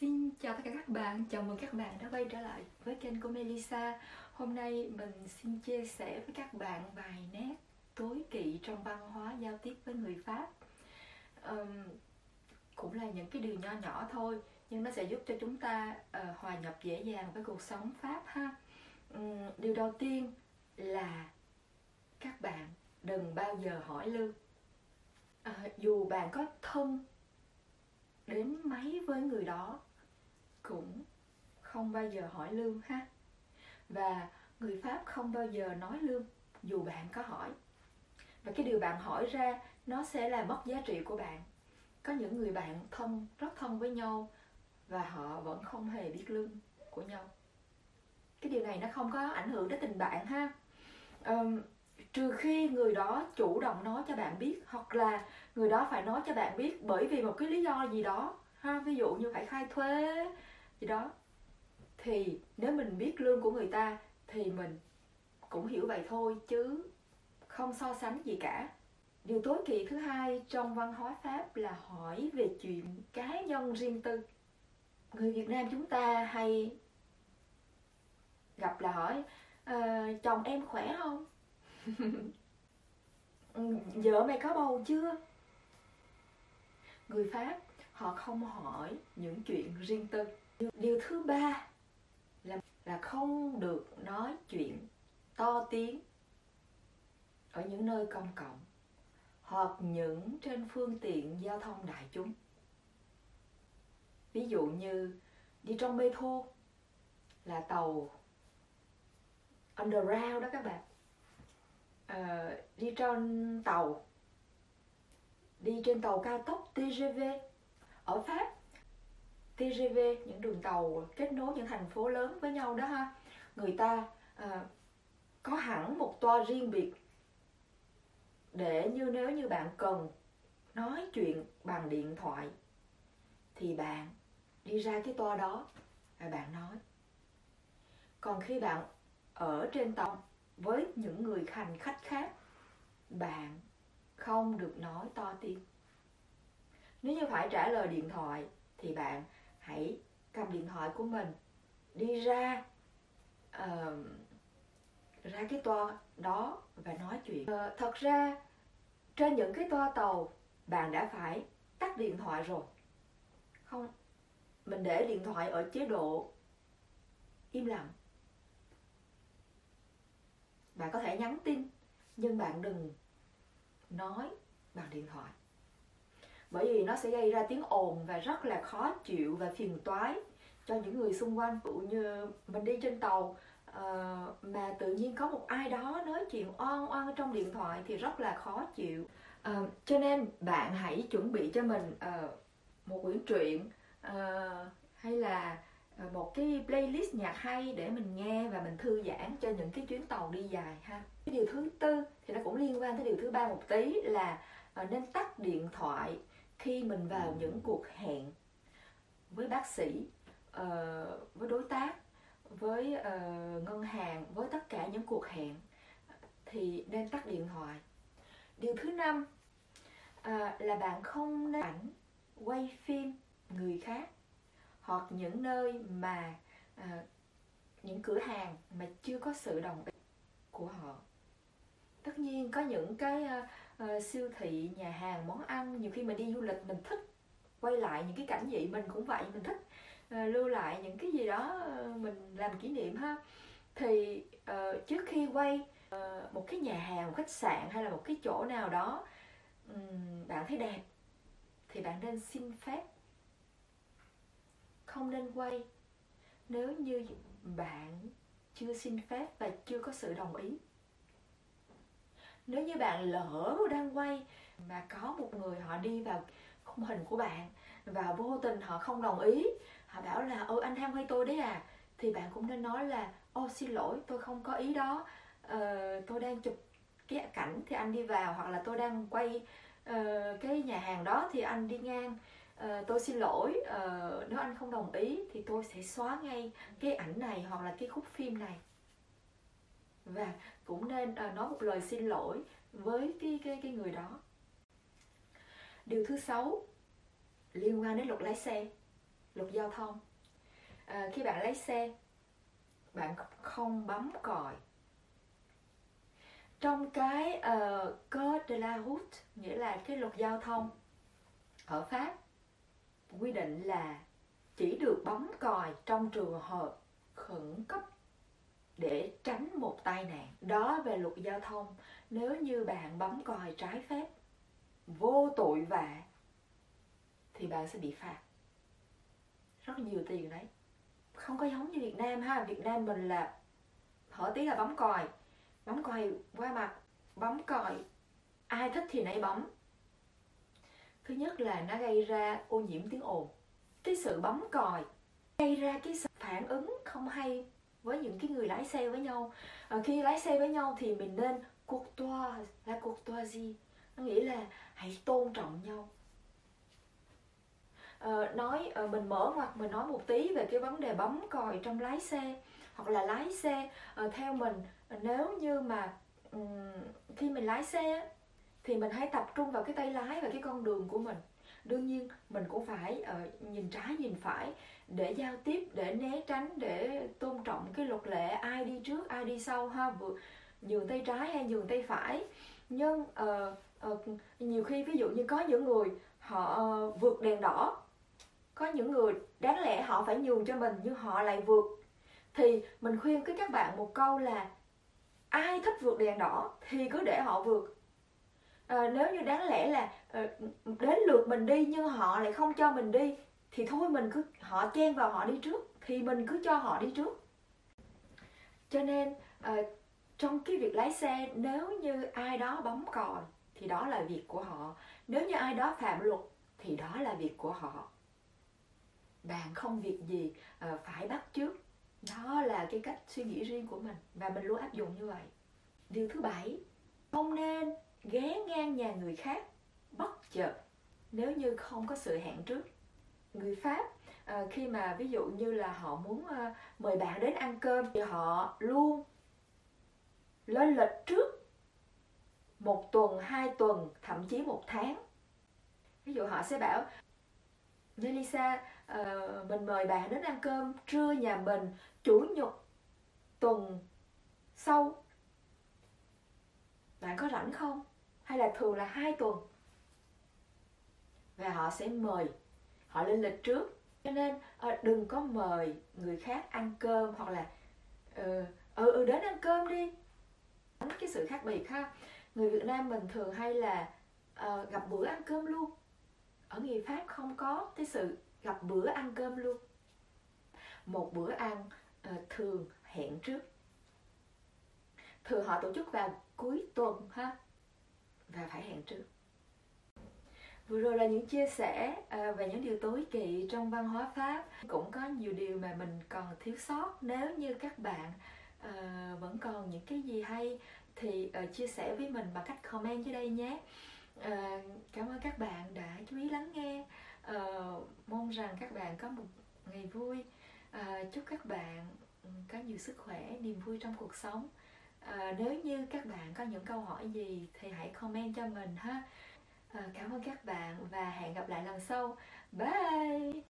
Xin chào tất cả các bạn, chào mừng các bạn đã quay trở lại với kênh của Melissa. Hôm nay mình xin chia sẻ với các bạn vài nét tối kỵ trong văn hóa giao tiếp với người Pháp. Um, Cũng là những cái điều nho nhỏ thôi Nhưng nó sẽ giúp cho chúng ta uh, hòa nhập dễ dàng với cuộc sống Pháp ha. Um, Điều đầu tiên là các bạn đừng bao giờ hỏi lương uh, ờ, Dù bạn có thân đến mấy với người đó cũng không bao giờ hỏi lương ha. Và người pháp không bao giờ nói lương dù bạn có hỏi. Và cái điều bạn hỏi ra nó sẽ là mất giá trị của bạn. Có những người bạn thân rất thân với nhau và họ vẫn không hề biết lương của nhau. Cái điều này nó không có ảnh hưởng đến tình bạn ha. Um, trừ khi người đó chủ động nói cho bạn biết hoặc là người đó phải nói cho bạn biết bởi vì một cái lý do gì đó ha. Ví dụ như phải khai thuế gì đó thì nếu mình biết lương của người ta thì mình cũng hiểu vậy thôi chứ không so sánh gì cả. Điều tối kỵ thứ hai trong văn hóa pháp là hỏi về chuyện cá nhân riêng tư. Người việt nam chúng ta hay gặp là hỏi à, chồng em khỏe không? Ừ, Vợ mày có bầu chưa? Người pháp họ không hỏi những chuyện riêng tư điều thứ ba là là không được nói chuyện to tiếng ở những nơi công cộng hoặc những trên phương tiện giao thông đại chúng. Ví dụ như đi trong metro là tàu underground đó các bạn. À, đi trên tàu đi trên tàu cao tốc TGV ở Pháp TGV những đường tàu kết nối những thành phố lớn với nhau đó ha. Người ta à, có hẳn một toa riêng biệt để như nếu như bạn cần nói chuyện bằng điện thoại thì bạn đi ra cái toa đó và bạn nói. Còn khi bạn ở trên tàu với những người hành khách khác bạn không được nói to tiếng. Nếu như phải trả lời điện thoại thì bạn hãy cầm điện thoại của mình đi ra uh, ra cái toa đó và nói chuyện. Uh, thật ra trên những cái toa tàu bạn đã phải tắt điện thoại rồi. Không mình để điện thoại ở chế độ im lặng. Bạn có thể nhắn tin nhưng bạn đừng nói bằng điện thoại bởi vì nó sẽ gây ra tiếng ồn và rất là khó chịu và phiền toái cho những người xung quanh ví dụ như mình đi trên tàu uh, mà tự nhiên có một ai đó nói chuyện oan oan trong điện thoại thì rất là khó chịu. Uh, cho nên bạn hãy chuẩn bị cho mình uh, một quyển truyện uh, hay là một cái playlist nhạc hay để mình nghe và mình thư giãn cho những cái chuyến tàu đi dài ha. Cái điều thứ tư thì nó cũng liên quan tới điều thứ ba một tí là nên tắt điện thoại khi mình vào những cuộc hẹn với bác sĩ uh, với đối tác với uh, ngân hàng với tất cả những cuộc hẹn thì nên tắt điện thoại. Điều thứ năm uh, là bạn không nên ảnh quay phim người khác hoặc những nơi mà uh, những cửa hàng mà chưa có sự đồng ý của họ. Tất nhiên có những cái uh, siêu thị nhà hàng món ăn nhiều khi mình đi du lịch mình thích quay lại những cái cảnh vậy mình cũng vậy mình thích uh, lưu lại những cái gì đó uh, mình làm kỷ niệm ha. Thì uh, trước khi quay uh, một cái nhà hàng một khách sạn hay là một cái chỗ nào đó um, bạn thấy đẹp thì bạn nên xin phép không nên quay. Nếu như bạn chưa xin phép và chưa có sự đồng ý nếu như bạn lỡ đang quay mà có một người họ đi vào khung hình của bạn và vô tình họ không đồng ý họ bảo là ôi anh đang quay tôi đấy à? Thì bạn cũng nên nói là ô xin lỗi tôi không có ý đó. Ờ, tôi đang chụp cái cảnh thì anh đi vào hoặc là tôi đang quay uh, cái nhà hàng đó thì anh đi ngang. Uh, tôi xin lỗi uh, nếu anh không đồng ý thì tôi sẽ xóa ngay cái ảnh này hoặc là cái khúc phim này và cũng nên à, nói một lời xin lỗi với cái cái cái người đó. Điều thứ sáu liên quan đến luật lái xe luật giao thông. À, khi bạn lái xe bạn không bấm còi. Trong cái uh, code de la route nghĩa là cái luật giao thông ở pháp quy định là chỉ được bấm còi trong trường hợp khẩn cấp để tránh một tai nạn. Đó về luật giao thông. Nếu như bạn bấm còi trái phép, vô tội vạ, thì bạn sẽ bị phạt. Rất nhiều tiền đấy. Không có giống như Việt Nam ha. Việt Nam mình là thở tí là bấm còi. Bấm còi qua mặt. Bấm còi, ai thích thì nấy bấm. Thứ nhất là nó gây ra ô nhiễm tiếng ồn. Cái sự bấm còi gây ra cái phản ứng không hay với những cái người lái xe với nhau. À, khi lái xe với nhau thì mình nên courtois là courtoisie. Nó nghĩa là hãy tôn trọng nhau. À, nói à, mình mở ngoặt mình nói một tí về cái vấn đề bấm còi trong lái xe hoặc là lái xe. À, theo mình nếu như mà um, khi mình lái xe thì mình hãy tập trung vào cái tay lái và cái con đường của mình đương nhiên mình cũng phải uh, nhìn trái nhìn phải để giao tiếp để né tránh để tôn trọng cái luật lệ ai đi trước ai đi sau ha vừa nhường tay trái hay nhường tay phải. Nhưng uh, uh, nhiều khi ví dụ như có những người họ uh, vượt đèn đỏ có những người đáng lẽ họ phải nhường cho mình nhưng họ lại vượt. Thì mình khuyên với các bạn một câu là ai thích vượt đèn đỏ thì cứ để họ vượt à, nếu như đáng lẽ là à, đến lượt mình đi nhưng họ lại không cho mình đi thì thôi mình cứ họ chen vào họ đi trước thì mình cứ cho họ đi trước. Cho nên à, trong cái việc lái xe nếu như ai đó bấm còi thì đó là việc của họ. Nếu như ai đó phạm luật thì đó là việc của họ. Bạn không việc gì à, phải bắt trước đó là cái cách suy nghĩ riêng của mình và mình luôn áp dụng như vậy. Điều thứ bảy không nên ghé ngang nhà người khác bất chợt nếu như không có sự hẹn trước. Người pháp à, khi mà ví dụ như là họ muốn à, mời bạn đến ăn cơm thì họ luôn lên lịch trước một tuần hai tuần thậm chí một tháng. Ví dụ họ sẽ bảo Melissa uh, ờ, mình mời bạn đến ăn cơm trưa nhà mình chủ nhật tuần sau. Bạn có rảnh không? Hay là thường là hai tuần? Và họ sẽ mời họ lên lịch trước. Cho nên ờ, đừng có mời người khác ăn cơm hoặc là ừ, ừ đến ăn cơm đi. Cái sự khác biệt ha. Người Việt Nam mình thường hay là uh, gặp bữa ăn cơm luôn. Ở người Pháp không có cái sự gặp bữa ăn cơm luôn. Một bữa ăn uh, thường hẹn trước. Thường họ tổ chức vào cuối tuần ha và phải hẹn trước. Vừa rồi là những chia sẻ ờ, về những điều tối kỵ trong văn hóa pháp. Cũng có nhiều điều mà mình còn thiếu sót. Nếu như các bạn uh, vẫn còn những cái gì hay thì uh, chia sẻ với mình bằng cách comment dưới đây nhé. Uh, cảm ơn các bạn đã chú ý lắng nghe. Uh, mong rằng các bạn có một ngày vui. Uh, chúc các bạn có nhiều sức khỏe niềm vui trong cuộc sống à, nếu như các bạn có những câu hỏi gì thì hãy comment cho mình ha. À, cảm ơn các bạn và hẹn gặp lại lần sau. Bye!